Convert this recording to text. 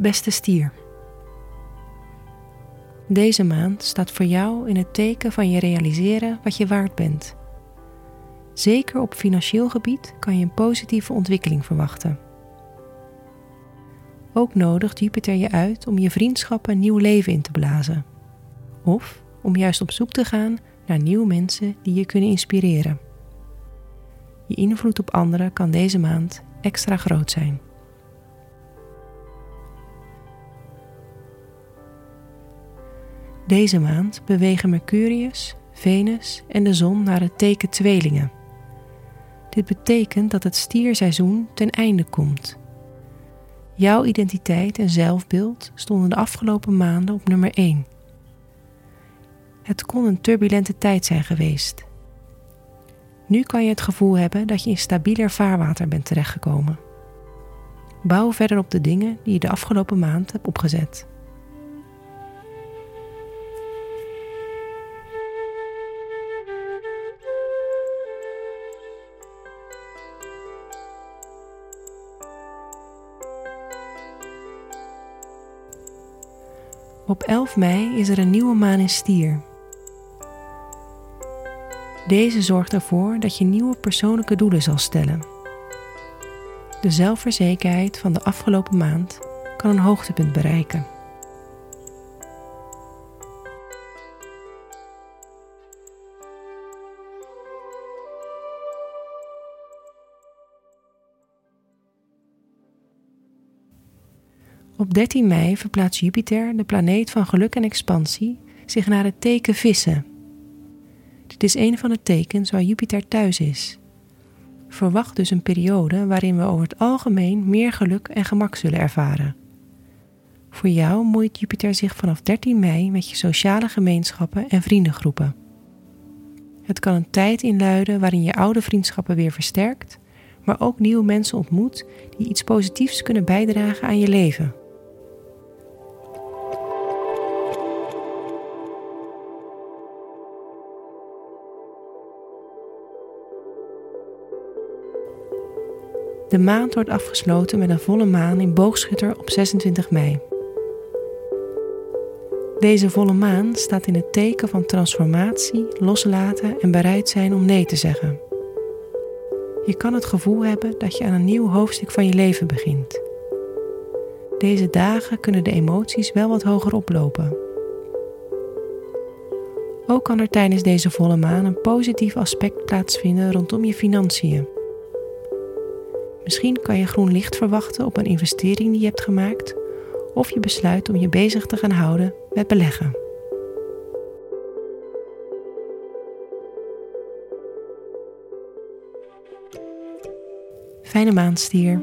Beste stier. Deze maand staat voor jou in het teken van je realiseren wat je waard bent. Zeker op financieel gebied kan je een positieve ontwikkeling verwachten. Ook nodigt Jupiter je uit om je vriendschappen nieuw leven in te blazen. Of om juist op zoek te gaan naar nieuwe mensen die je kunnen inspireren. Je invloed op anderen kan deze maand extra groot zijn. Deze maand bewegen Mercurius, Venus en de zon naar het teken tweelingen. Dit betekent dat het stierseizoen ten einde komt. Jouw identiteit en zelfbeeld stonden de afgelopen maanden op nummer 1. Het kon een turbulente tijd zijn geweest. Nu kan je het gevoel hebben dat je in stabieler vaarwater bent terechtgekomen. Bouw verder op de dingen die je de afgelopen maand hebt opgezet. Op 11 mei is er een nieuwe maan in stier. Deze zorgt ervoor dat je nieuwe persoonlijke doelen zal stellen. De zelfverzekerheid van de afgelopen maand kan een hoogtepunt bereiken. Op 13 mei verplaatst Jupiter, de planeet van geluk en expansie, zich naar het teken Vissen. Dit is een van de tekens waar Jupiter thuis is. Verwacht dus een periode waarin we over het algemeen meer geluk en gemak zullen ervaren. Voor jou moeit Jupiter zich vanaf 13 mei met je sociale gemeenschappen en vriendengroepen. Het kan een tijd inluiden waarin je oude vriendschappen weer versterkt, maar ook nieuwe mensen ontmoet die iets positiefs kunnen bijdragen aan je leven. De maand wordt afgesloten met een volle maan in Boogschutter op 26 mei. Deze volle maan staat in het teken van transformatie, loslaten en bereid zijn om nee te zeggen. Je kan het gevoel hebben dat je aan een nieuw hoofdstuk van je leven begint. Deze dagen kunnen de emoties wel wat hoger oplopen. Ook kan er tijdens deze volle maan een positief aspect plaatsvinden rondom je financiën. Misschien kan je groen licht verwachten op een investering die je hebt gemaakt, of je besluit om je bezig te gaan houden met beleggen. Fijne maand, stier.